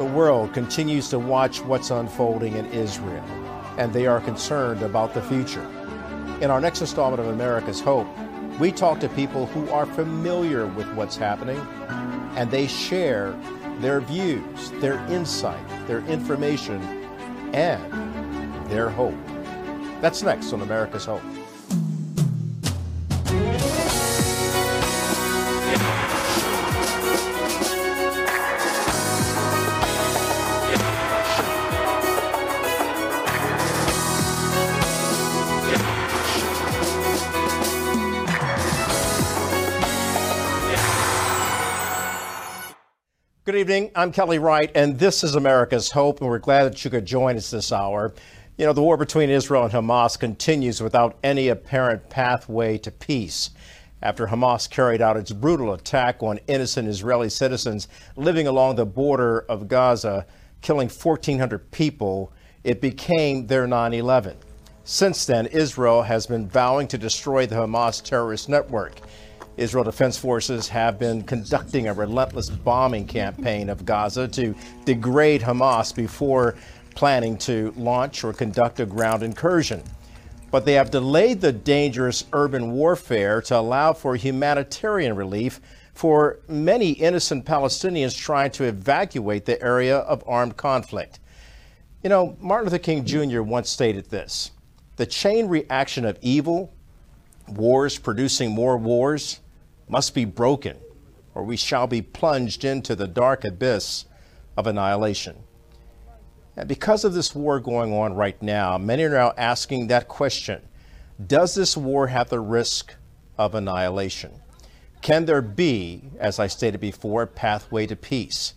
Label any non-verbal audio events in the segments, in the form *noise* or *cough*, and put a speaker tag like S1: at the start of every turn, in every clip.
S1: The world continues to watch what's unfolding in Israel, and they are concerned about the future. In our next installment of America's Hope, we talk to people who are familiar with what's happening, and they share their views, their insight, their information, and their hope. That's next on America's Hope. Good evening. I'm Kelly Wright, and this is America's Hope, and we're glad that you could join us this hour. You know, the war between Israel and Hamas continues without any apparent pathway to peace. After Hamas carried out its brutal attack on innocent Israeli citizens living along the border of Gaza, killing 1,400 people, it became their 9 11. Since then, Israel has been vowing to destroy the Hamas terrorist network. Israel Defense Forces have been conducting a relentless bombing campaign of Gaza to degrade Hamas before planning to launch or conduct a ground incursion. But they have delayed the dangerous urban warfare to allow for humanitarian relief for many innocent Palestinians trying to evacuate the area of armed conflict. You know, Martin Luther King Jr. once stated this the chain reaction of evil, wars producing more wars, must be broken, or we shall be plunged into the dark abyss of annihilation. And because of this war going on right now, many are now asking that question Does this war have the risk of annihilation? Can there be, as I stated before, a pathway to peace?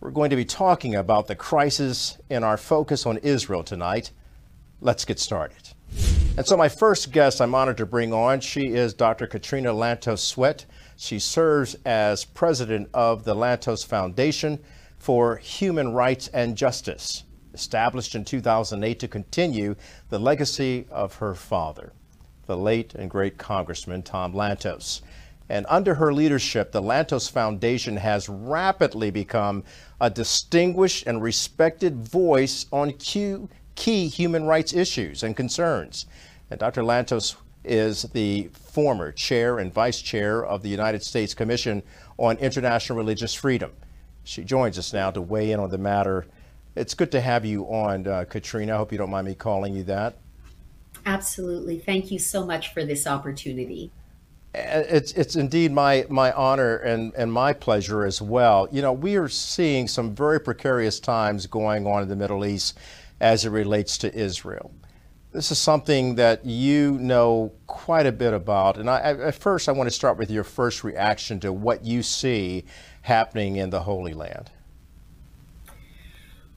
S1: We're going to be talking about the crisis in our focus on Israel tonight. Let's get started. And so, my first guest I'm honored to bring on, she is Dr. Katrina Lantos Swett. She serves as president of the Lantos Foundation for Human Rights and Justice, established in 2008 to continue the legacy of her father, the late and great Congressman Tom Lantos. And under her leadership, the Lantos Foundation has rapidly become a distinguished and respected voice on key human rights issues and concerns. And Dr. Lantos is the former chair and vice chair of the United States Commission on International Religious Freedom. She joins us now to weigh in on the matter. It's good to have you on, uh, Katrina. I hope you don't mind me calling you that.
S2: Absolutely. Thank you so much for this opportunity.
S1: Uh, it's, it's indeed my, my honor and, and my pleasure as well. You know, we are seeing some very precarious times going on in the Middle East as it relates to Israel. This is something that you know quite a bit about. And I, at first, I want to start with your first reaction to what you see happening in the Holy Land.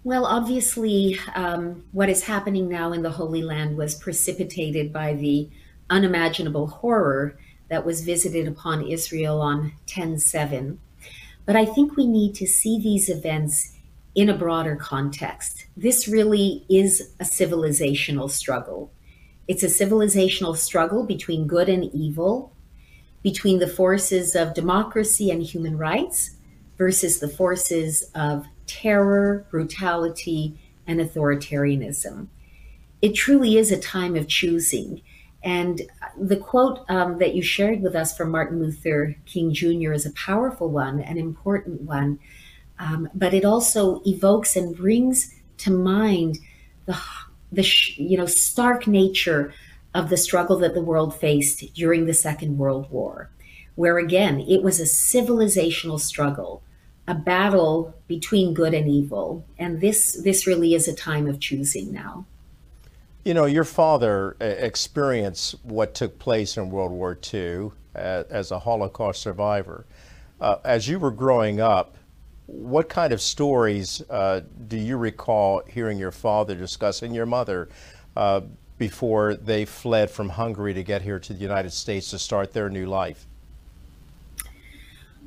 S2: Well, obviously, um, what is happening now in the Holy Land was precipitated by the unimaginable horror that was visited upon Israel on 10 7. But I think we need to see these events in a broader context. This really is a civilizational struggle. It's a civilizational struggle between good and evil, between the forces of democracy and human rights versus the forces of terror, brutality, and authoritarianism. It truly is a time of choosing. And the quote um, that you shared with us from Martin Luther King Jr. is a powerful one, an important one um, but it also evokes and brings to mind the the you know stark nature of the struggle that the world faced during the Second World War, where again it was a civilizational struggle, a battle between good and evil, and this this really is a time of choosing now.
S1: You know, your father uh, experienced what took place in World War II uh, as a Holocaust survivor. Uh, as you were growing up, what kind of stories uh, do you recall hearing your father discuss and your mother uh, before they fled from Hungary to get here to the United States to start their new life?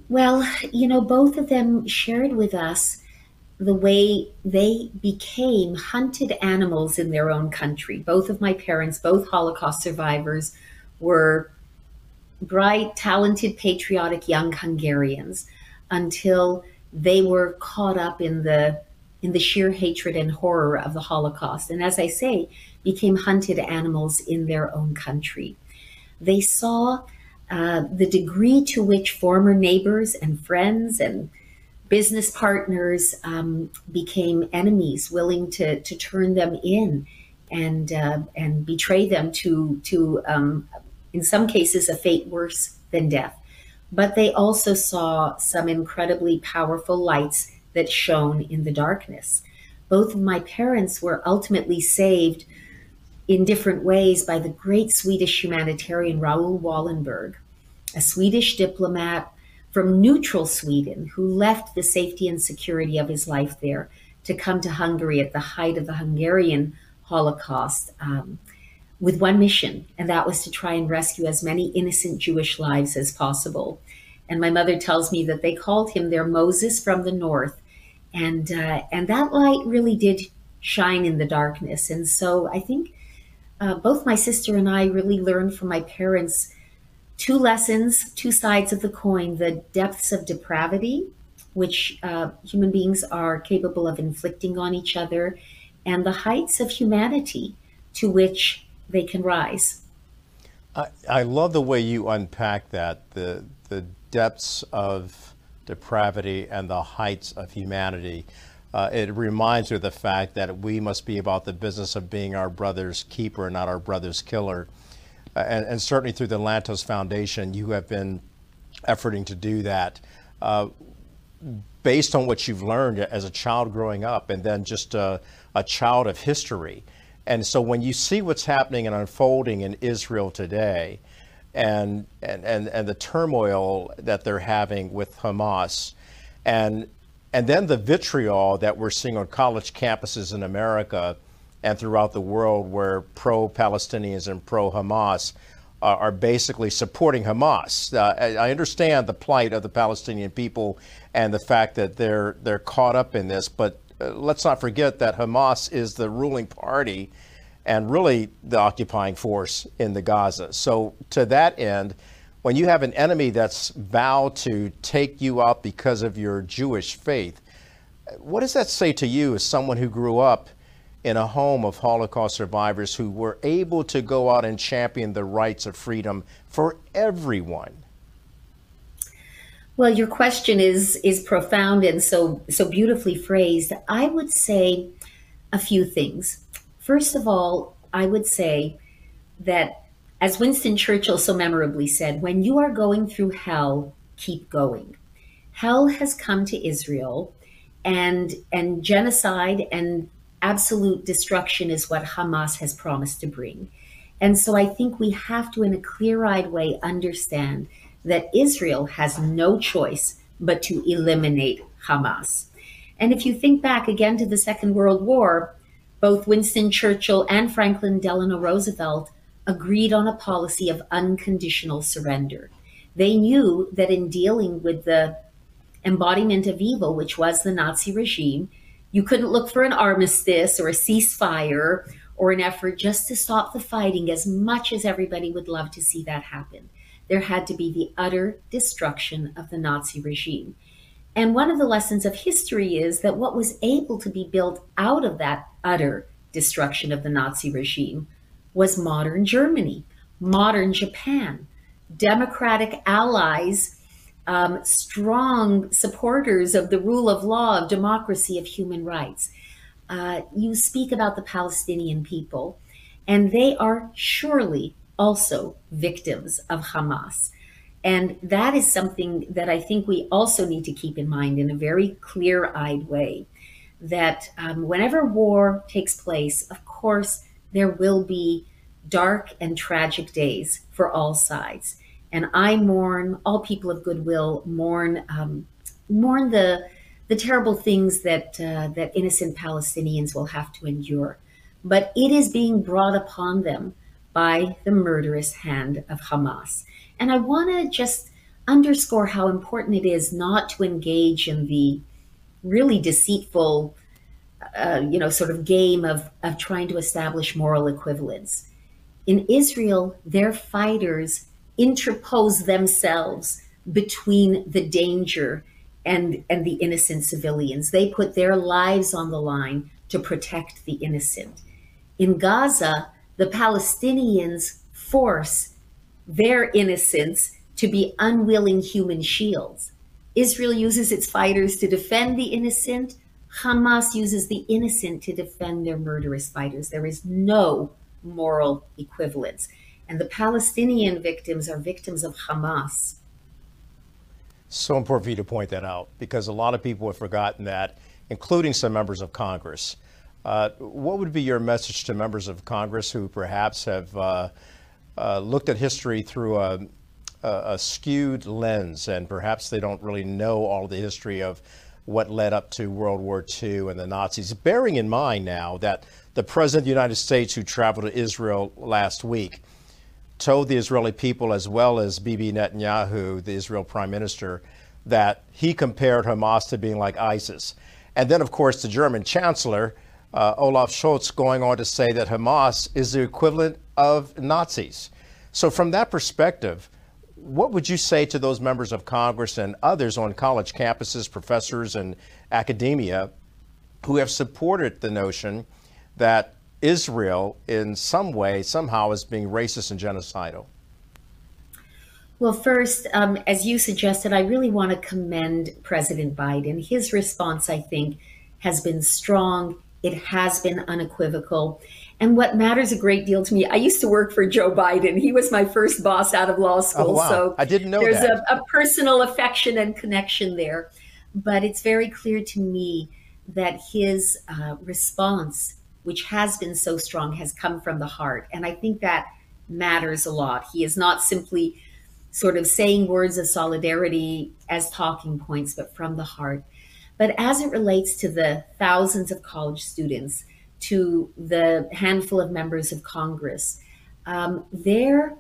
S2: Well, you know, both of them shared with us the way they became hunted animals in their own country. Both of my parents, both Holocaust survivors, were bright, talented, patriotic young Hungarians until they were caught up in the in the sheer hatred and horror of the Holocaust, and as I say, became hunted animals in their own country. They saw uh, the degree to which former neighbors and friends and business partners um, became enemies, willing to, to turn them in and uh, and betray them to to um, in some cases a fate worse than death. But they also saw some incredibly powerful lights that shone in the darkness. Both of my parents were ultimately saved in different ways by the great Swedish humanitarian Raoul Wallenberg, a Swedish diplomat from neutral Sweden who left the safety and security of his life there to come to Hungary at the height of the Hungarian Holocaust um, with one mission, and that was to try and rescue as many innocent Jewish lives as possible. And my mother tells me that they called him their Moses from the north, and uh, and that light really did shine in the darkness. And so I think uh, both my sister and I really learned from my parents two lessons, two sides of the coin the depths of depravity, which uh, human beings are capable of inflicting on each other, and the heights of humanity to which they can rise.
S1: I, I love the way you unpack that the, the depths of depravity and the heights of humanity uh, it reminds me of the fact that we must be about the business of being our brother's keeper, not our brother's killer. Uh, and, and, certainly through the Lantos Foundation, you have been efforting to do that. Uh, based on what you've learned as a child growing up and then just a, a child of history. And so when you see what's happening and unfolding in Israel today and, and, and, and the turmoil that they're having with Hamas, and and then the vitriol that we're seeing on college campuses in America and throughout the world where pro Palestinians and pro Hamas uh, are basically supporting Hamas. Uh, I understand the plight of the Palestinian people and the fact that they're they're caught up in this, but uh, let's not forget that Hamas is the ruling party and really the occupying force in the Gaza. So to that end, when you have an enemy that's vowed to take you out because of your Jewish faith, what does that say to you as someone who grew up in a home of Holocaust survivors who were able to go out and champion the rights of freedom for everyone?
S2: Well, your question is is profound and so so beautifully phrased. I would say a few things. First of all, I would say that as Winston Churchill so memorably said, when you are going through hell, keep going. Hell has come to Israel, and, and genocide and absolute destruction is what Hamas has promised to bring. And so I think we have to, in a clear eyed way, understand that Israel has no choice but to eliminate Hamas. And if you think back again to the Second World War, both Winston Churchill and Franklin Delano Roosevelt agreed on a policy of unconditional surrender. They knew that in dealing with the embodiment of evil, which was the Nazi regime, you couldn't look for an armistice or a ceasefire or an effort just to stop the fighting as much as everybody would love to see that happen. There had to be the utter destruction of the Nazi regime. And one of the lessons of history is that what was able to be built out of that utter destruction of the Nazi regime was modern Germany, modern Japan, democratic allies, um, strong supporters of the rule of law, of democracy, of human rights. Uh, you speak about the Palestinian people, and they are surely also victims of Hamas. And that is something that I think we also need to keep in mind in a very clear eyed way that um, whenever war takes place, of course, there will be dark and tragic days for all sides. And I mourn, all people of goodwill mourn, um, mourn the, the terrible things that, uh, that innocent Palestinians will have to endure. But it is being brought upon them by the murderous hand of Hamas. And I want to just underscore how important it is not to engage in the really deceitful uh, you know, sort of game of, of trying to establish moral equivalence. In Israel, their fighters interpose themselves between the danger and, and the innocent civilians. They put their lives on the line to protect the innocent. In Gaza, the Palestinians force their innocents to be unwilling human shields. Israel uses its fighters to defend the innocent. Hamas uses the innocent to defend their murderous fighters. There is no moral equivalence. And the Palestinian victims are victims of Hamas.
S1: So important for you to point that out because a lot of people have forgotten that, including some members of Congress. Uh, what would be your message to members of Congress who perhaps have uh, uh, looked at history through a, a, a, skewed lens and perhaps they don't really know all the history of what led up to World War II and the Nazis, bearing in mind now that the President of the United States, who traveled to Israel last week, told the Israeli people, as well as Bibi Netanyahu, the Israel Prime Minister, that he compared Hamas to being like ISIS. And then, of course, the German Chancellor, uh, Olaf Scholz, going on to say that Hamas is the equivalent of Nazis. So, from that perspective, what would you say to those members of Congress and others on college campuses, professors and academia who have supported the notion that Israel, in some way, somehow, is being racist and genocidal?
S2: Well, first, um, as you suggested, I really want to commend President Biden. His response, I think, has been strong. It has been unequivocal. And what matters a great deal to me, I used to work for Joe Biden. He was my first boss out of law school.
S1: Oh, wow.
S2: So
S1: I didn't know
S2: there's
S1: that.
S2: A, a personal affection and connection there. But it's very clear to me that his uh, response, which has been so strong, has come from the heart. And I think that matters a lot. He is not simply sort of saying words of solidarity as talking points, but from the heart. But as it relates to the thousands of college students, to the handful of members of Congress, um, their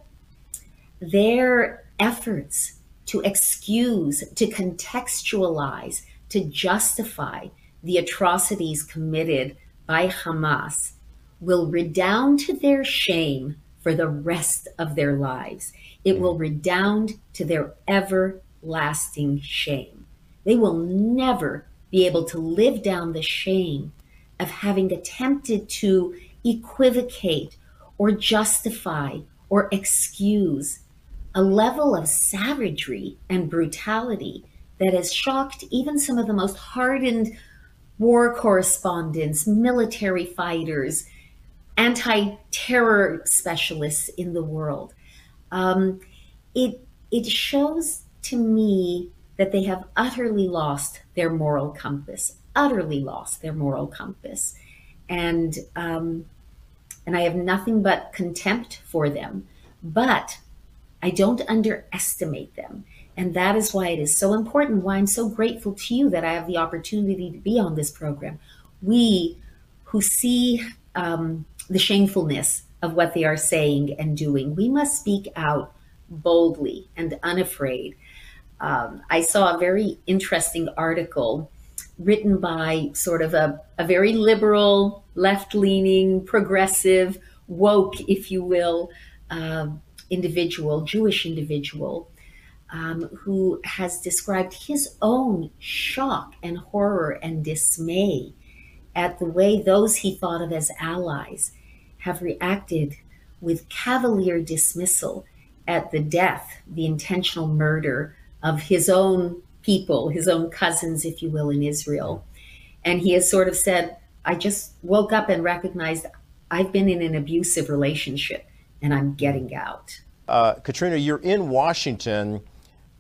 S2: their efforts to excuse, to contextualize, to justify the atrocities committed by Hamas will redound to their shame for the rest of their lives. It will redound to their everlasting shame. They will never be able to live down the shame of having attempted to equivocate or justify or excuse a level of savagery and brutality that has shocked even some of the most hardened war correspondents, military fighters, anti terror specialists in the world. Um, it, it shows to me that they have utterly lost their moral compass, utterly lost their moral compass. And, um, and I have nothing but contempt for them. But I don't underestimate them. And that is why it is so important, why I'm so grateful to you that I have the opportunity to be on this program. We who see um, the shamefulness of what they are saying and doing, we must speak out boldly and unafraid. Um, I saw a very interesting article written by sort of a, a very liberal, left leaning, progressive, woke, if you will, uh, individual, Jewish individual, um, who has described his own shock and horror and dismay at the way those he thought of as allies have reacted with cavalier dismissal at the death, the intentional murder of his own people, his own cousins, if you will, in Israel. And he has sort of said, I just woke up and recognized I've been in an abusive relationship and I'm getting out.
S1: Uh, Katrina, you're in Washington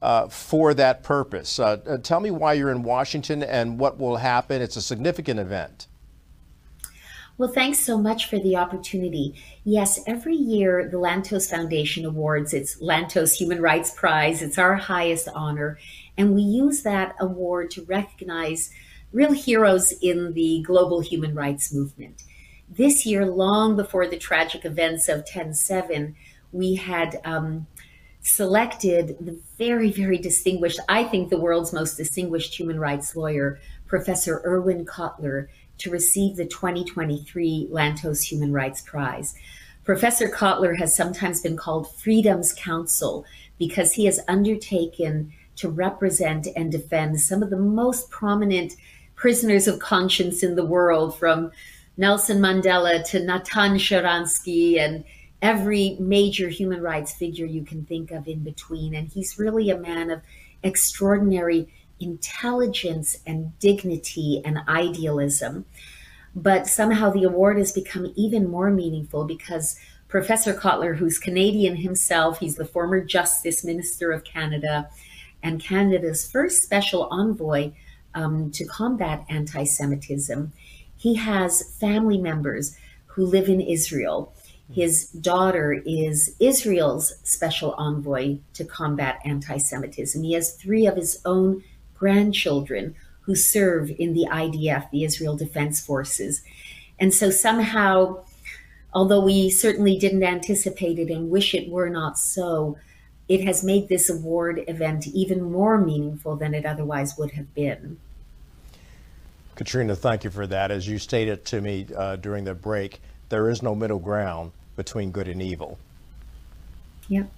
S1: uh, for that purpose. Uh, uh tell me why you're in Washington and what will happen. It's a significant event.
S2: Well, thanks so much for the opportunity. Yes, every year the Lantos Foundation awards its Lantos Human Rights Prize. It's our highest honor. And we use that award to recognize real heroes in the global human rights movement. This year, long before the tragic events of 10 7, we had um, selected the very, very distinguished, I think the world's most distinguished human rights lawyer, Professor Irwin Cotler, to receive the 2023 Lantos Human Rights Prize. Professor Cotler has sometimes been called Freedom's Counsel because he has undertaken to represent and defend some of the most prominent prisoners of conscience in the world, from Nelson Mandela to Natan Sharansky and every major human rights figure you can think of in between. And he's really a man of extraordinary intelligence and dignity and idealism. But somehow the award has become even more meaningful because Professor Cotler, who's Canadian himself, he's the former Justice Minister of Canada and Canada's first special envoy um, to combat anti Semitism. He has family members who live in Israel. His daughter is Israel's special envoy to combat anti Semitism. He has three of his own grandchildren who serve in the IDF, the Israel Defense Forces. And so somehow, although we certainly didn't anticipate it and wish it were not so, it has made this award event even more meaningful than it otherwise would have been.
S1: Katrina, thank you for that. As you stated to me uh, during the break, there is no middle ground between good and evil.
S2: Yep.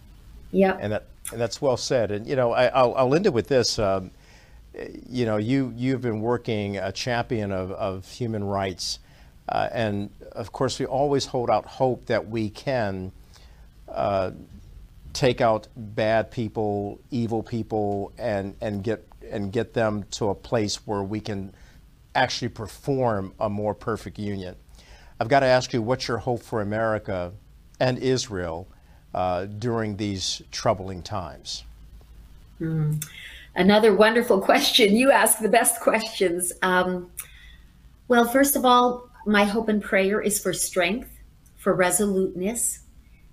S2: Yep.
S1: And that and that's well said. And you know, I, will I'll end it with this. Um, you know, you you've been working a champion of, of human rights, uh, and of course, we always hold out hope that we can uh, take out bad people, evil people, and and get and get them to a place where we can actually perform a more perfect union. I've got to ask you, what's your hope for America and Israel uh, during these troubling times?
S2: Mm. Another wonderful *laughs* question. You ask the best questions. Um, well, first of all, my hope and prayer is for strength, for resoluteness,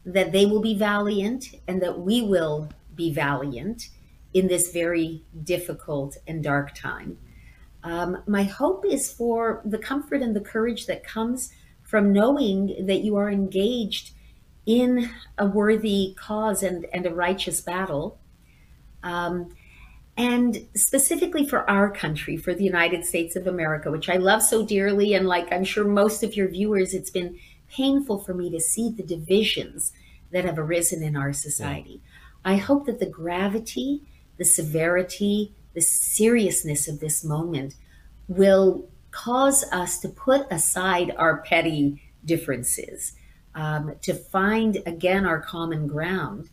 S2: that they will be valiant and that we will be valiant in this very difficult and dark time. Um, my hope is for the comfort and the courage that comes from knowing that you are engaged in a worthy cause and, and a righteous battle. Um, and specifically for our country, for the United States of America, which I love so dearly. And like I'm sure most of your viewers, it's been painful for me to see the divisions that have arisen in our society. Yeah. I hope that the gravity, the severity, the seriousness of this moment will cause us to put aside our petty differences, um, to find again our common ground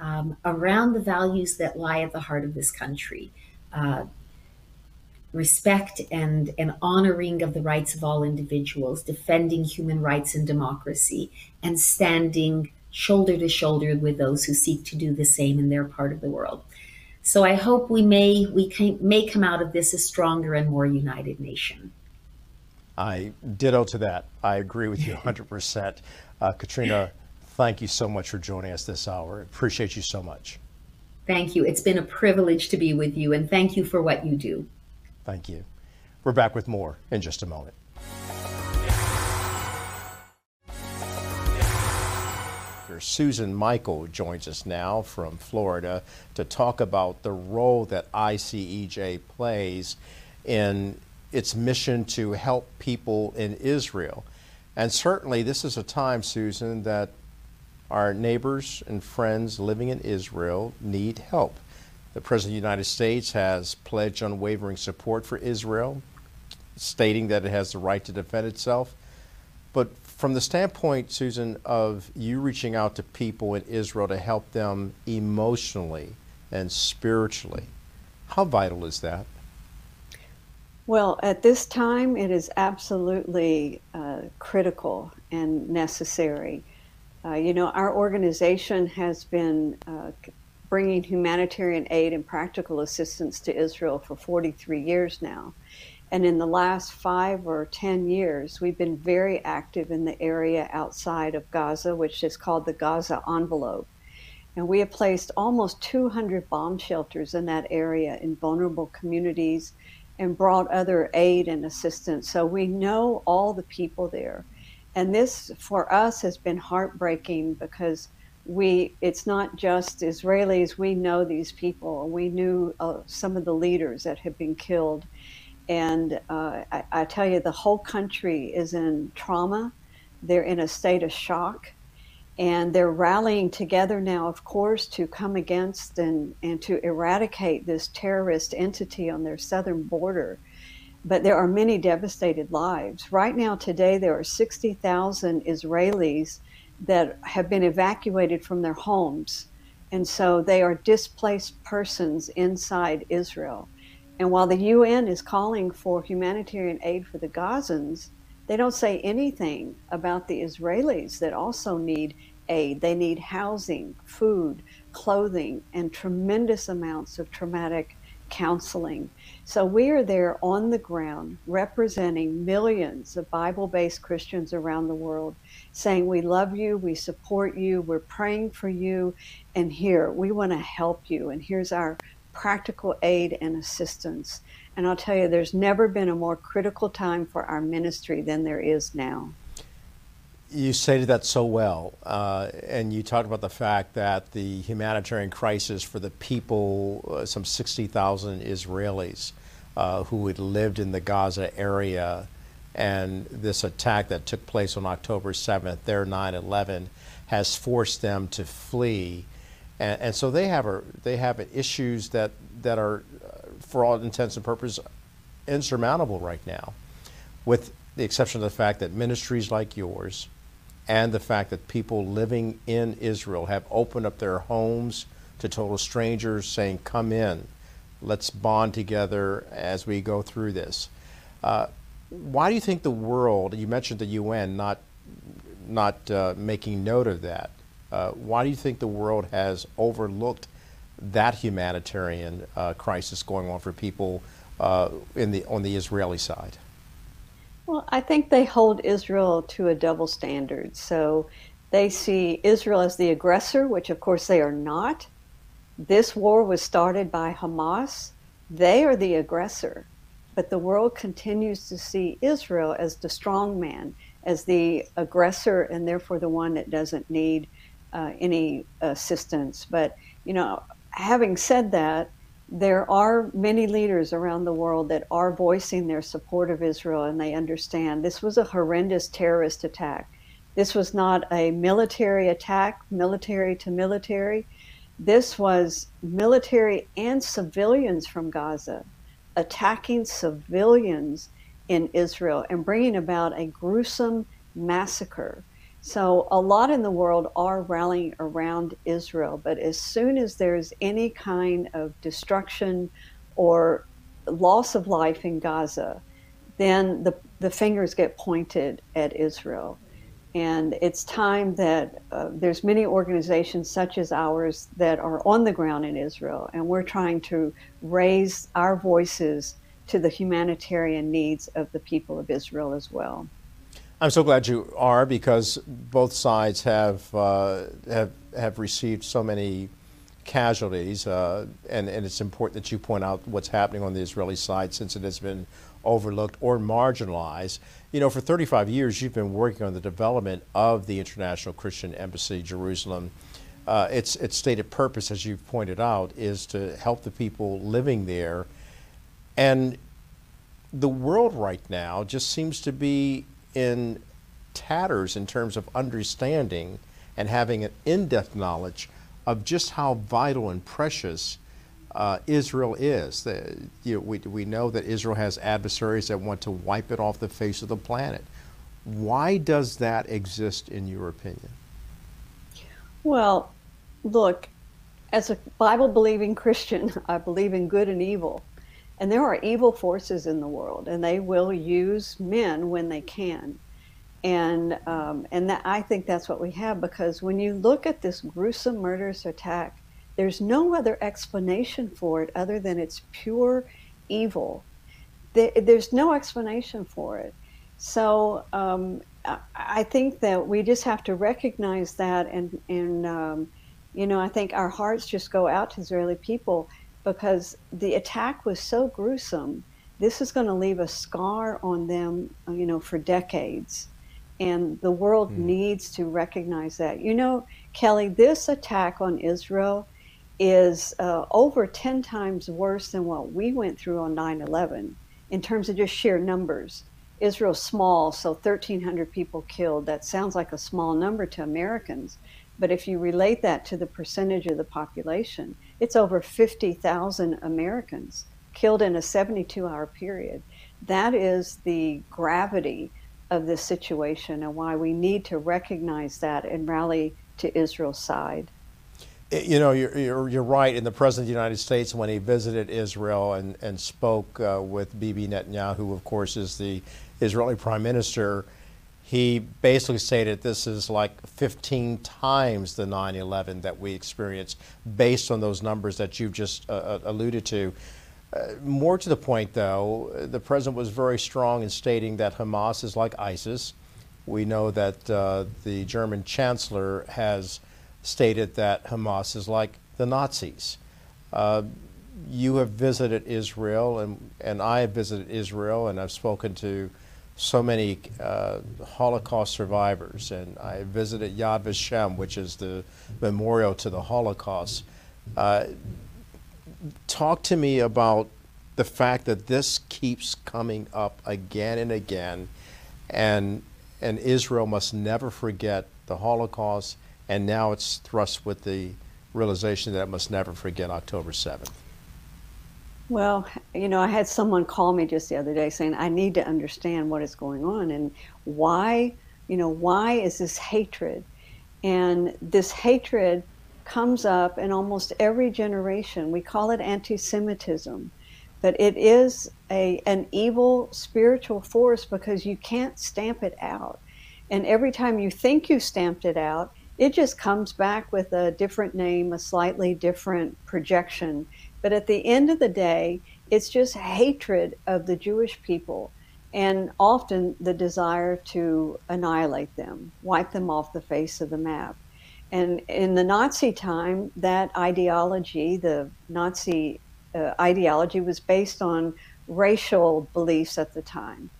S2: um, around the values that lie at the heart of this country. Uh, respect and, and honoring of the rights of all individuals, defending human rights and democracy, and standing shoulder to shoulder with those who seek to do the same in their part of the world. So I hope we may we can, may come out of this a stronger and more united nation.
S1: I ditto to that. I agree with you 100%. Uh, Katrina, thank you so much for joining us this hour. Appreciate you so much.
S2: Thank you. It's been a privilege to be with you, and thank you for what you do.
S1: Thank you. We're back with more in just a moment. Susan Michael joins us now from Florida to talk about the role that ICEJ plays in its mission to help people in Israel. And certainly, this is a time, Susan, that our neighbors and friends living in Israel need help. The President of the United States has pledged unwavering support for Israel, stating that it has the right to defend itself. But from the standpoint, Susan, of you reaching out to people in Israel to help them emotionally and spiritually, how vital is that?
S3: Well, at this time, it is absolutely uh, critical and necessary. Uh, you know, our organization has been uh, bringing humanitarian aid and practical assistance to Israel for 43 years now. And in the last five or 10 years, we've been very active in the area outside of Gaza, which is called the Gaza envelope. And we have placed almost 200 bomb shelters in that area in vulnerable communities and brought other aid and assistance. So we know all the people there. And this for us has been heartbreaking because we it's not just Israelis, we know these people. We knew uh, some of the leaders that have been killed and uh, I, I, tell you, the whole country is in trauma. They're in a state of shock. And they're rallying together now, of course, to come against and, and to eradicate this terrorist entity on their southern border. But there are many devastated lives. Right now, today, there are 60,000 Israelis that have been evacuated from their homes. And so they are displaced persons inside Israel. And while the UN is calling for humanitarian aid for the Gazans, they don't say anything about the Israelis that also need aid. They need housing, food, clothing, and tremendous amounts of traumatic counseling. So we are there on the ground representing millions of Bible based Christians around the world, saying, We love you, we support you, we're praying for you, and here, we want to help you, and here's our practical aid and assistance. And I'll tell you, there's never been a more critical time for our ministry than there is now.
S1: You stated that so well, uh, and you talked about the fact that the humanitarian crisis for the people, uh, some 60,000 Israelis uh, who had lived in the Gaza area, and this attack that took place on October 7th, their 9 11, has forced them to flee. And, and so they have, a, they have issues that, that are for all intents and purposes, insurmountable right now, with the exception of the fact that ministries like yours and the fact that people living in Israel have opened up their homes to total strangers saying, Come in, let's bond together as we go through this. Uh, why do you think the world, you mentioned the UN not, not uh, making note of that, uh, why do you think the world has overlooked that humanitarian uh, crisis going on for people uh, in the on the Israeli side?
S3: Well, I think they hold Israel to a double standard. So they see Israel as the aggressor, which of course they are not. This war was started by Hamas. They are the aggressor. But the world continues to see Israel as the strong man, as the aggressor, and therefore the one that doesn't need uh, any assistance. But, you know, having said that, there are many leaders around the world that are voicing their support of Israel and they understand this was a horrendous terrorist attack. This was not a military attack, military to military. This was military and civilians from Gaza attacking civilians in Israel and bringing about a gruesome massacre. So a lot in the world are rallying around Israel, but as soon as there's any kind of destruction or loss of life in Gaza, then the, the fingers get pointed at Israel. And it's time that uh, there's many organizations such as ours that are on the ground in Israel, and we're trying to raise our voices to the humanitarian needs of the people of Israel as well.
S1: I'm so glad you are because both sides have uh, have have received so many casualties, uh, and and it's important that you point out what's happening on the Israeli side since it has been overlooked or marginalized. You know, for 35 years, you've been working on the development of the International Christian Embassy Jerusalem. Uh, its its stated purpose, as you've pointed out, is to help the people living there, and the world right now just seems to be in tatters in terms of understanding and having an in-depth knowledge of just how vital and precious uh, Israel is. The, you know, we, we know that Israel has adversaries that want to wipe it off the face of the planet. Why does that exist, in your opinion?
S3: Well, look, as a Bible believing Christian, *laughs* I believe in good and evil. And there are evil forces in the world, and they will use men when they can. And um, and that, I think that's what we have because when you look at this gruesome murderous attack, there's no other explanation for it other than it's pure evil. there's no explanation for it. So um, I think that we just have to recognize that, and and um, you know I think our hearts just go out to Israeli people because the attack was so gruesome. This is going to leave a scar on them, uh, you know, for decades. And the world mm. needs to recognize that. You know, Kelly, this attack on Israel is uh, over 10 times worse than what we went through on 9 11 in terms of just sheer numbers. Israel's small, so 1,300 people killed. That sounds like a small number to Americans. But if you relate that to the percentage of the population, it's over 50,000 Americans killed in a 72 hour period. That is the gravity of this situation and why we need to recognize that and rally to Israel's side.
S1: You know, you're, you're, you're, right. In the President of the United States, when he visited Israel and, and spoke uh, with Bibi Netanyahu, who, of course, is the Israeli prime minister, he basically stated this is like 15 times the 9 11 that we experienced, based on those numbers that you've just uh, uh, alluded to. Uh, more to the point, though, the president was very strong in stating that Hamas is like ISIS. We know that uh, the German chancellor has stated that Hamas is like the Nazis. Uh, you have visited Israel, and, and I have visited Israel, and I've spoken to so many uh, Holocaust survivors. And I visited Yad Vashem, which is the memorial to the Holocaust. Uh, talk to me about the fact that this keeps coming up again and again, and and Israel must never forget the Holocaust and now it's thrust with the realization that it must never forget October 7th.
S3: Well, you know, I had someone call me just the other day saying, I need to understand what is going on and why, you know, why is this hatred? And this hatred comes up in almost every generation. We call it anti Semitism, but it is a, an evil spiritual force because you can't stamp it out. And every time you think you stamped it out, it just comes back with a different name, a slightly different projection. But at the end of the day, it's just hatred of the Jewish people and often the desire to annihilate them, wipe them off the face of the map. And in the Nazi time, that ideology, the Nazi uh, ideology, was based on racial beliefs at the time.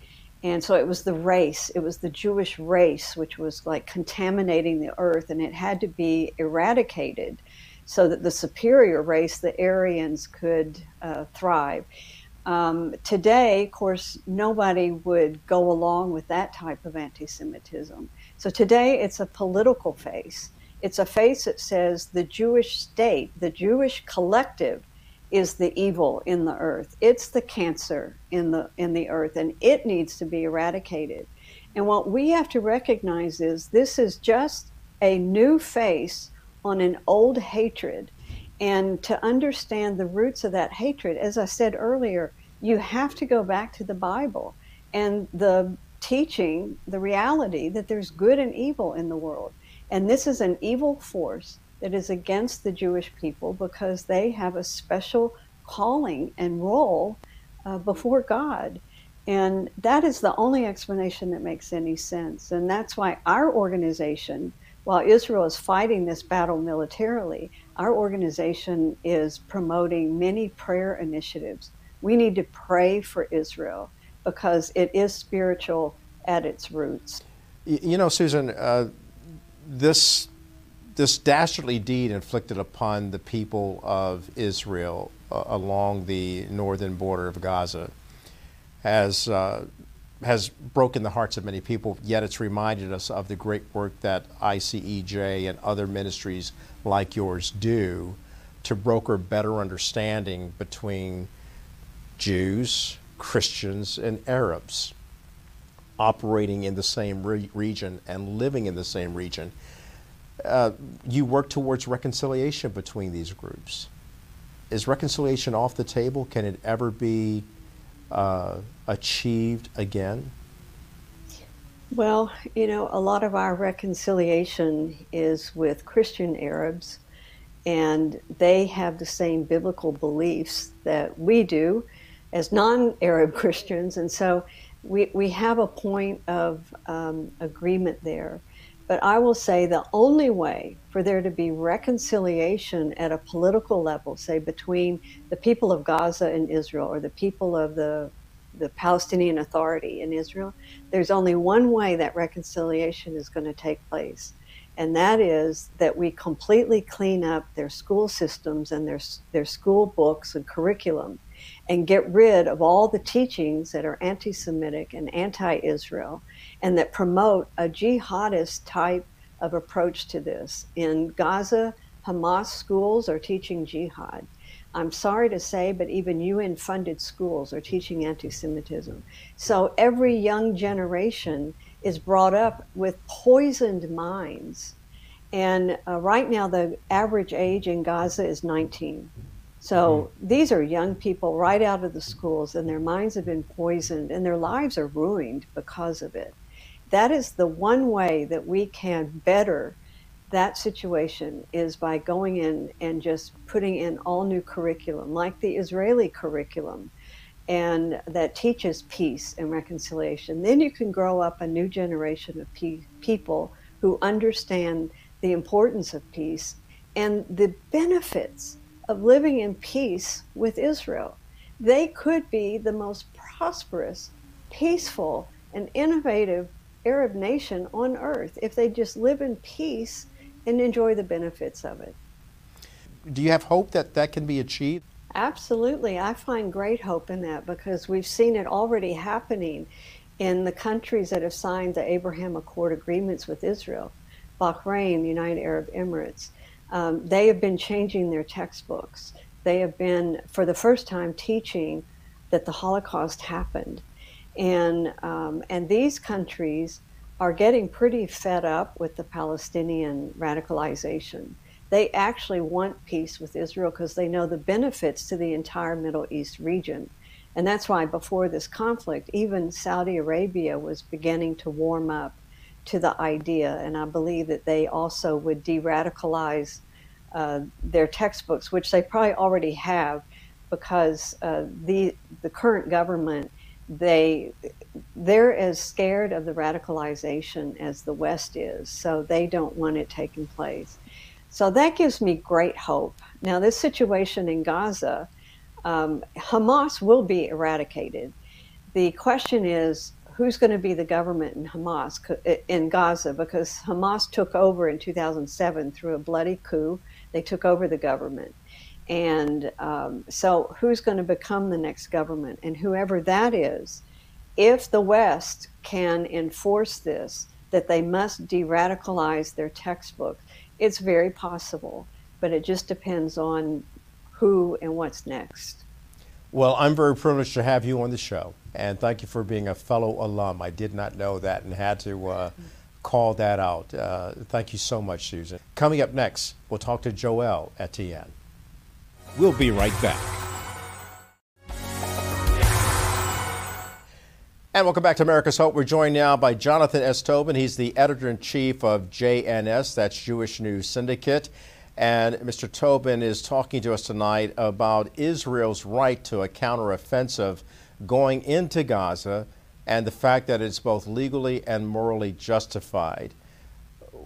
S3: And so it was the race, it was the Jewish race, which was like contaminating the earth, and it had to be eradicated so that the superior race, the Aryans, could uh, thrive. Um, today, of course, nobody would go along with that type of anti Semitism. So today it's a political face. It's a face that says the Jewish state, the Jewish collective, is the evil in the earth. It's the cancer in the in the earth and it needs to be eradicated. And what we have to recognize is this is just a new face on an old hatred. And to understand the roots of that hatred, as I said earlier, you have to go back to the Bible and the teaching, the reality that there's good and evil in the world. And this is an evil force that is against the Jewish people because they have a special calling and role uh, before God. And that is the only explanation that makes any sense. And that's why our organization, while Israel is fighting this battle militarily, our organization is promoting many prayer initiatives. We need to pray for Israel because it is spiritual at its roots.
S1: You know, Susan, uh, this this dastardly deed inflicted upon the people of Israel uh, along the northern border of Gaza has uh, has broken the hearts of many people. Yet it's reminded us of the great work that ICEJ and other ministries like yours do to broker better understanding between Jews, Christians, and Arabs operating in the same re- region and living in the same region uh, you work towards reconciliation between these groups. Is reconciliation off the table? Can it ever be uh, achieved again?
S3: Well, you know, a lot of our reconciliation is with Christian Arabs, and they have the same biblical beliefs that we do as non Arab *laughs* Christians. And so we, we have a point of um, agreement there. But I will say the only way for there to be reconciliation at a political level, say between the people of Gaza and Israel or the people of the, the Palestinian Authority in Israel, there's only one way that reconciliation is going to take place. And that is that we completely clean up their school systems and their, their school books and curriculum. And get rid of all the teachings that are anti Semitic and anti Israel and that promote a jihadist type of approach to this. In Gaza, Hamas schools are teaching jihad. I'm sorry to say, but even UN funded schools are teaching anti Semitism. So every young generation is brought up with poisoned minds. And uh, right now, the average age in Gaza is 19. So mm. these are young people right out of the schools, and their minds have been poisoned, and their lives are ruined because of it. That is the one way that we can better that situation is by going in and just putting in all new curriculum, like the Israeli curriculum, and that teaches peace and reconciliation. Then you can grow up a new generation of pe- people who understand the importance of peace and the benefits of living in peace with Israel. They could be the most prosperous, peaceful, and innovative Arab nation on earth if they just live in peace and enjoy the benefits of it.
S1: Do you have hope that that can be achieved?
S3: Absolutely. I find great hope in that because we've seen it already happening in the countries that have signed the Abraham Accord agreements with Israel, Bahrain, the United Arab Emirates. Um, they have been changing their textbooks. They have been, for the first time, teaching that the Holocaust happened. And, um, and these countries are getting pretty fed up with the Palestinian radicalization. They actually want peace with Israel because they know the benefits to the entire Middle East region. And that's why before this conflict, even Saudi Arabia was beginning to warm up to the idea. And I believe that they also would de radicalize uh, their textbooks, which they probably already have, because uh, the, the current government they they're as scared of the radicalization as the West is, so they don't want it taking place. So that gives me great hope. Now, this situation in Gaza, um, Hamas will be eradicated. The question is who's going to be the government in Hamas in Gaza because Hamas took over in 2007 through a bloody coup. They took over the government. And um, so, who's going to become the next government? And whoever that is, if the West can enforce this, that they must de radicalize their textbook, it's very possible. But it just depends on who and what's next.
S1: Well, I'm very privileged to have you on the show. And thank you for being a fellow alum. I did not know that and had to uh, call that out. Uh, thank you so much, Susan. Coming up next, we'll talk to Joel Etienne.
S4: We'll be right back.
S1: And welcome back to America's Hope. We're joined now by Jonathan S. Tobin. He's the editor in chief of JNS, that's Jewish News Syndicate. And Mr. Tobin is talking to us tonight about Israel's right to a counteroffensive going into Gaza and the fact that it's both legally and morally justified.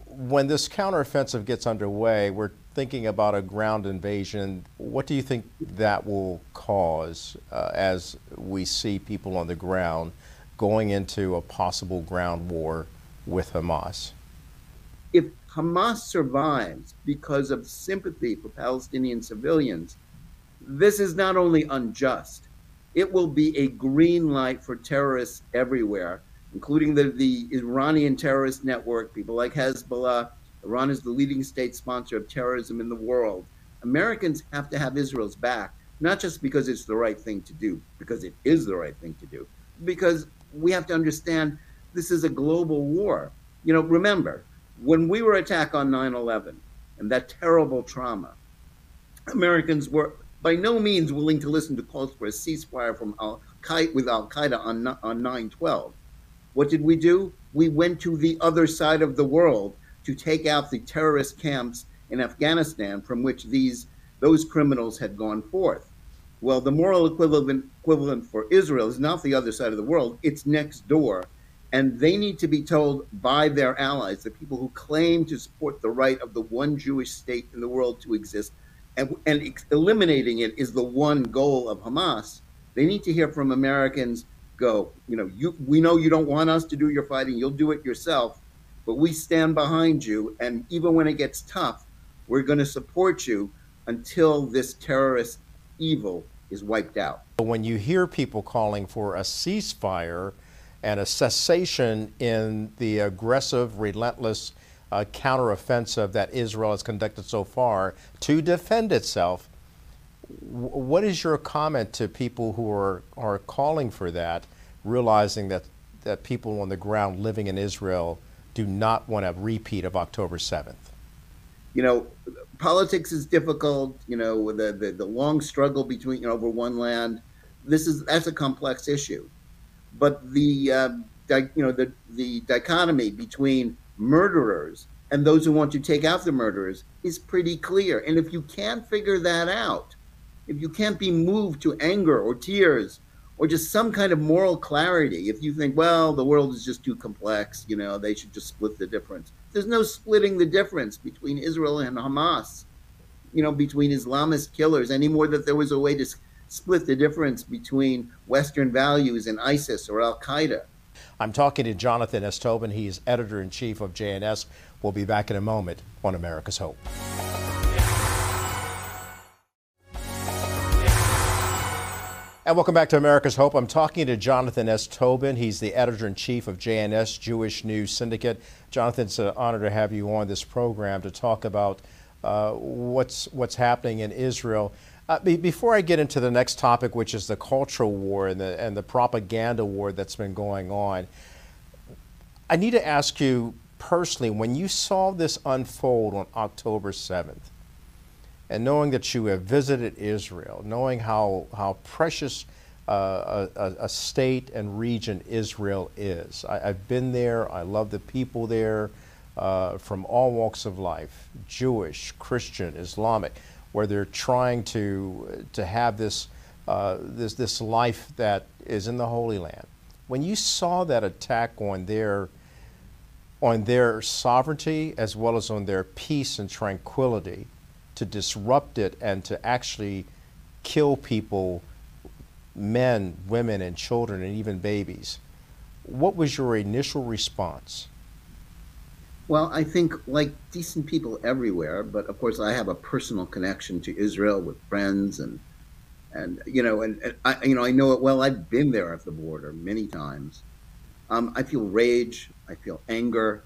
S1: When this counteroffensive gets underway, we're thinking about a ground invasion, what do you think that will cause uh, as we see people on the ground going into a possible ground war with Hamas?
S5: If Hamas survives because of sympathy for Palestinian civilians, this is not only unjust, it will be a green light for terrorists everywhere, including the, the Iranian terrorist network, people like Hezbollah, Iran is the leading state sponsor of terrorism in the world. Americans have to have Israel's back, not just because it's the right thing to do, because it is the right thing to do, because we have to understand this is a global war. You know, remember, when we were attacked on 9 11 and that terrible trauma, Americans were by no means willing to listen to calls for a ceasefire from Al Qaeda with Al Qaeda on, on 9 12. What did we do? We went to the other side of the world to take out the terrorist camps in Afghanistan from which these those criminals had gone forth. Well, the moral equivalent equivalent for Israel is not the other side of the world; it's next door, and they need to be told by their allies, the people who claim to support the right of the one Jewish state in the world to exist, and, and eliminating it is the one goal of Hamas. They need to hear from Americans. Go, you know, you we know you don't want us to do your fighting; you'll do it yourself but we stand behind you. And even when it gets tough, we're going to support you until this terrorist evil is wiped out.
S1: When you hear people calling for a ceasefire and a cessation in the aggressive, relentless uh, counteroffensive that Israel has conducted so far to defend itself, what is your comment to people who are, are calling for that, realizing that, that people on the ground living in Israel do not want a repeat of October 7th?
S5: You know, politics is difficult, you know, the, the, the long struggle between, you know, over one land. This is, that's a complex issue. But the, uh, you know, the, the dichotomy between murderers and those who want to take out the murderers is pretty clear. And if you can't figure that out, if you can't be moved to anger or tears or just some kind of moral clarity, if you think, well, the world is just too complex, you know, they should just split the difference. There's no splitting the difference between Israel and Hamas, you know, between Islamist killers, any more that there was a way to split the difference between Western values and ISIS or Al Qaeda.
S1: I'm talking to Jonathan S. Tobin. He's editor in chief of JNS. We'll be back in a moment on America's Hope. And welcome back to America's Hope. I'm talking to Jonathan S. Tobin. He's the editor in chief of JNS, Jewish News Syndicate. Jonathan, it's an honor to have you on this program to talk about uh, what's what's happening in Israel. Uh, be, before I get into the next topic, which is the cultural war and the and the propaganda war that's been going on, I need to ask you personally when you saw this unfold on October 7th and knowing that you have visited Israel, knowing how, how precious uh, a, a, state and region Israel is. I, have been there, I love the people there uh, from all walks of life Jewish, Christian, Islamic, where they're trying to, to have this, uh, this, this life that is in the Holy Land. When you saw that attack on their on their sovereignty as well as on their peace and tranquility, to disrupt it and to actually kill people, men, women, and children, and even babies. What was your initial response?
S5: Well, I think like decent people everywhere, but of course I have a personal connection to Israel with friends and and you know and, and I you know I know it well. I've been there at the border many times. Um, I feel rage. I feel anger.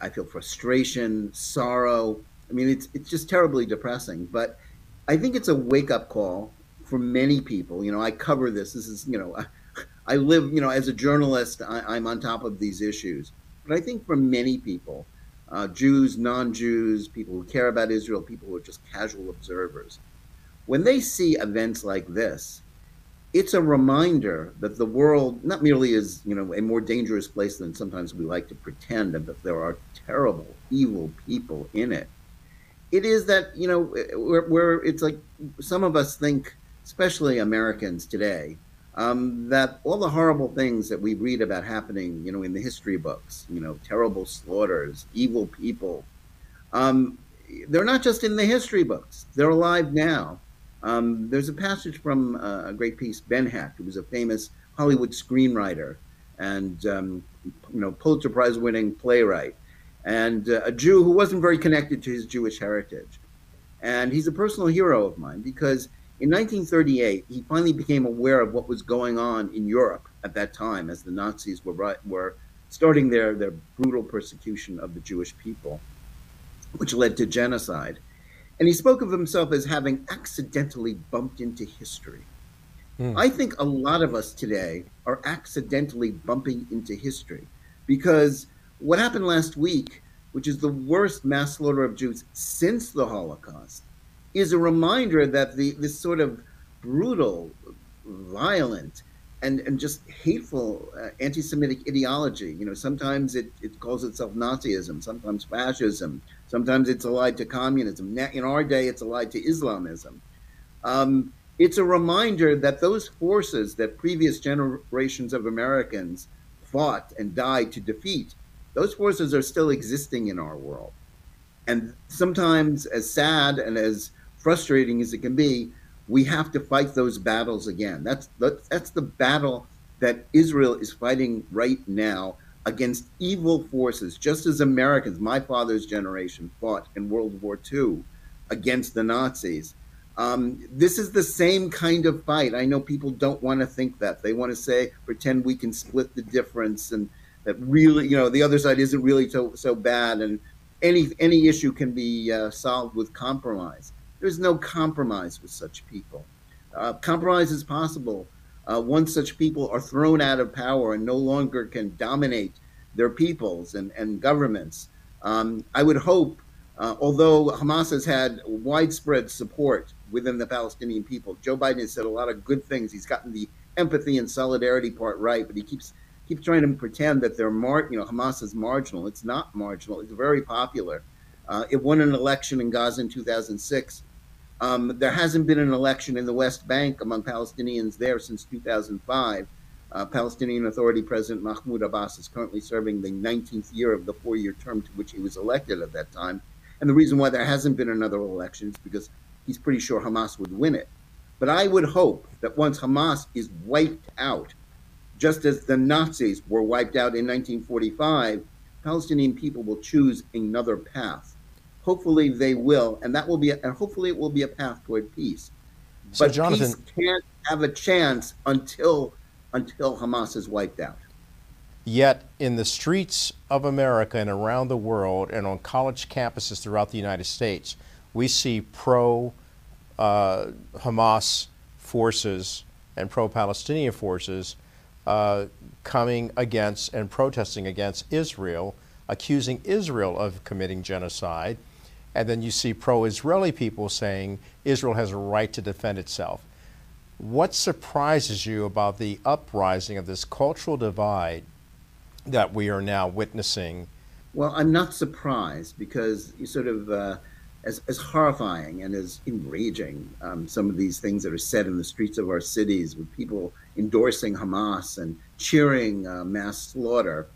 S5: I feel frustration, sorrow, I mean, it's it's just terribly depressing. But I think it's a wake up call for many people. You know, I cover this. This is you know, I, *laughs* I live you know as a journalist. I, am on top of these issues. But I think for many people, uh, Jews, non-Jews, people who care about Israel, people who are just casual observers, when they see events like this, it's a reminder that the world not merely is you know a more dangerous place than sometimes we like to pretend, and that there are terrible, evil people in it. It is that you know where it's like some of us think, especially Americans today, um, that all the horrible things that we read about happening, you know, in the history books, you know, terrible slaughters, evil people, um, they're not just in the history books; they're alive now. Um, there's a passage from uh, a great piece, Ben Hecht, who was a famous Hollywood screenwriter and um, you know Pulitzer Prize winning playwright and uh, a Jew who wasn't very connected to his Jewish heritage. And he's a personal hero of mine because in 1938, he finally became aware of what was going on in Europe at that time as the Nazis were, were starting their, their brutal persecution of the Jewish people, which led to genocide. And he spoke of himself as having accidentally bumped into history. Mm. I think a lot of us today are accidentally bumping into history because what happened last week, which is the worst mass slaughter of Jews since the Holocaust, is a reminder that the this sort of brutal, violent, and, and just hateful uh, anti-Semitic ideology. You know, sometimes it, it calls itself Nazism, sometimes fascism, sometimes it's allied to communism. In our day, it's allied to Islamism. Um, it's a reminder that those forces that previous generations of Americans fought and died to defeat those forces are still existing in our world. And sometimes, as sad and as frustrating as it can be, we have to fight those battles again. That's that's the battle that Israel is fighting right now against evil forces, just as Americans, my father's generation, fought in World War II against the Nazis. Um, this is the same kind of fight. I know people don't want to think that. They want to say, pretend we can split the difference and that really, you know, the other side isn't really so, so bad and any, any issue can be uh, solved with compromise. There's no compromise with such people. Uh, compromise is possible uh, once such people are thrown out of power and no longer can dominate their peoples and, and governments. Um, I would hope, uh, although Hamas has had widespread support within the Palestinian people, Joe Biden has said a lot of good things. He's gotten the empathy and solidarity part right, but he keeps keeps trying to pretend that they're mar- you know Hamas is marginal. It's not marginal. It's very popular. Uh, it won an election in Gaza in 2006. Um, there hasn't been an election in the West Bank among Palestinians there since 2005. Uh, Palestinian Authority President Mahmoud Abbas is currently serving the 19th year of the four year term to which he was elected at that time. And the reason why there hasn't been another election is because he's pretty sure Hamas would win it. But I would hope that once Hamas is wiped out, just as the Nazis were wiped out in 1945, Palestinian people will choose another path. Hopefully they will, and that will be, a, and hopefully it will be a path toward peace.
S1: So
S5: but
S1: Jonathan,
S5: peace can't have a chance until until Hamas is wiped out.
S1: Yet, in the streets of America and around the world, and on college campuses throughout the United States, we see pro uh, Hamas forces and pro Palestinian forces uh, coming against and protesting against Israel, accusing Israel of committing genocide. And then you see pro Israeli people saying Israel has a right to defend itself. What surprises you about the uprising of this cultural divide that we are now witnessing?
S5: Well, I'm not surprised because you sort of, uh, as, as horrifying and as enraging um, some of these things that are said in the streets of our cities with people endorsing Hamas and cheering uh, mass slaughter,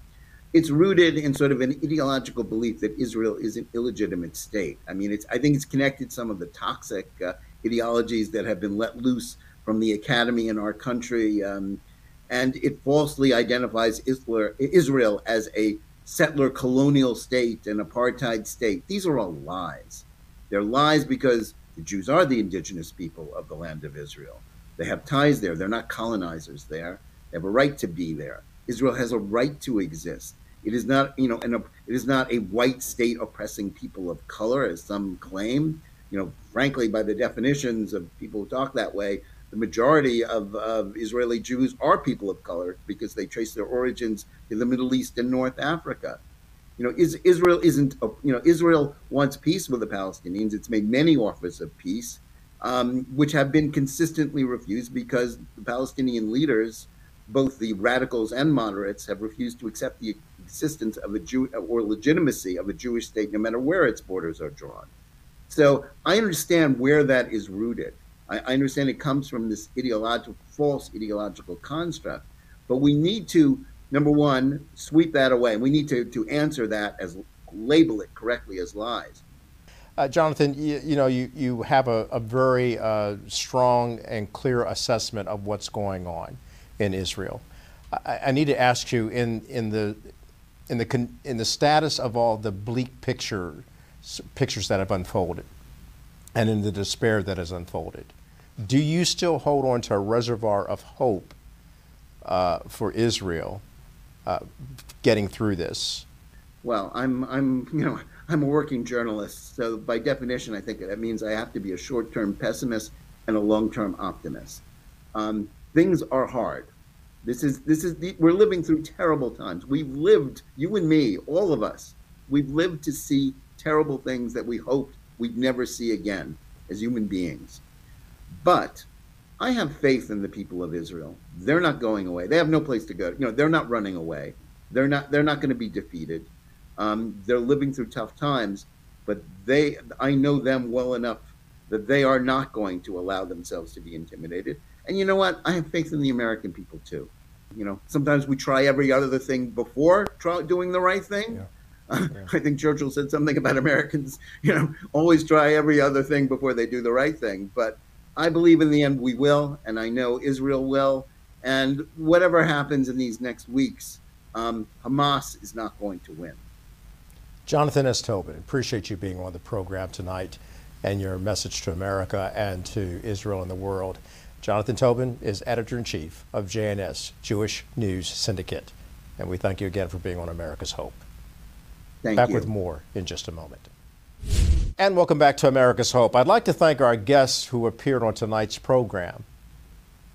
S5: it's rooted in sort of an ideological belief that Israel is an illegitimate state. I mean, it's I think it's connected some of the toxic uh, ideologies that have been let loose from the academy in our country, um, and it falsely identifies Israel as a settler colonial state, and apartheid state. These are all lies. They're lies because the Jews are the indigenous people of the land of Israel. They have ties there. They're not colonizers there. They have a right to be there. Israel has a right to exist. It is not, you know, an, it is not a white state oppressing people of color, as some claim. You know, frankly, by the definitions of people who talk that way, the majority of, of Israeli Jews are people of color because they trace their origins to the Middle East and North Africa. You know, is, Israel isn't, a, you know, Israel wants peace with the Palestinians. It's made many offers of peace, um, which have been consistently refused because the Palestinian leaders, both the radicals and moderates, have refused to accept the existence of a Jew or legitimacy of a Jewish state, no matter where its borders are drawn. So I understand where that is rooted. I, I understand it comes from this ideological, false ideological construct. But we need to, number one, sweep that away. We need to, to answer that as label it correctly as lies.
S1: Uh, Jonathan, you, you, know, you, you have a, a very uh, strong and clear assessment of what's going on in Israel. I, I, need to ask you in, in, the, in, the, in the status of all the bleak picture, pictures that have unfolded and in the despair that has unfolded, do you still hold on to a reservoir of hope uh, for Israel uh, getting through this?
S5: Well, I'm, I'm, you know, I'm a working journalist, so by definition, I think that means I have to be a short-term pessimist and a long-term optimist. Um, things are hard. This is, this is, the, we're living through terrible times. We've lived, you and me, all of us, we've lived to see terrible things that we hoped we'd never see again as human beings. But I have faith in the people of Israel. They're not going away. They have no place to go. You know, they're not running away. They're not. They're not going to be defeated. Um, they're living through tough times, but they. I know them well enough that they are not going to allow themselves to be intimidated. And you know what? I have faith in the American people too. You know, sometimes we try every other thing before try, doing the right thing. Yeah. *laughs* Yeah. I think Churchill said something about Americans, *laughs* you know, always try every other thing before they do the right thing. But I believe in the end we will, and I know Israel will. And whatever happens in these next weeks, um, Hamas is not going to win.
S1: Jonathan S. Tobin, appreciate you being on the program tonight. and your message to America and to Israel and the world. Jonathan Tobin is editor in chief of JNS, Jewish News Syndicate. And we thank you again for being on America's Hope.
S5: Thank you.
S1: back
S5: you.
S1: with more in just a moment. And welcome back to America's Hope. I'd like to thank our guests who appeared on tonight's program.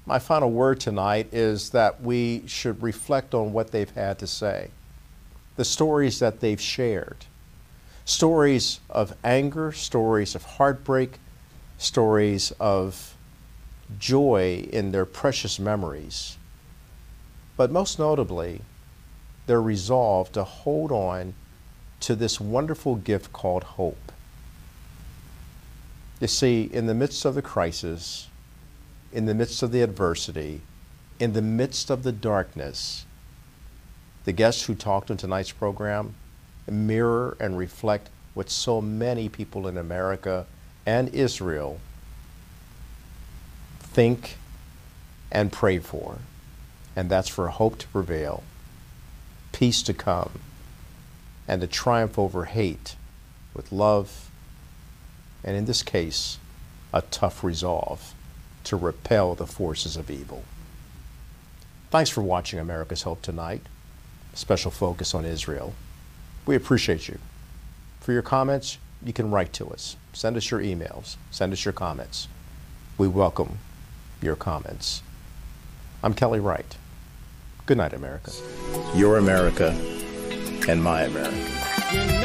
S1: My final word tonight is that we should reflect on what they've had to say, the stories that they've shared, stories of anger, stories of heartbreak, stories of joy in their precious memories, but most notably, their resolve to hold on to this wonderful gift called hope. You see, in the midst of the crisis, in the midst of the adversity, in the midst of the darkness, the guests who talked on tonight's program mirror and reflect what so many people in America and Israel think and pray for, and that's for hope to prevail, peace to come, and to triumph over hate with love, and in this case, a tough resolve to repel the forces of evil. Thanks for watching America's Hope tonight. Special focus on Israel. We appreciate you. For your comments, you can write to us. Send us your emails. Send us your comments. We welcome your comments. I'm Kelly Wright. Good night, America. Your America and my America.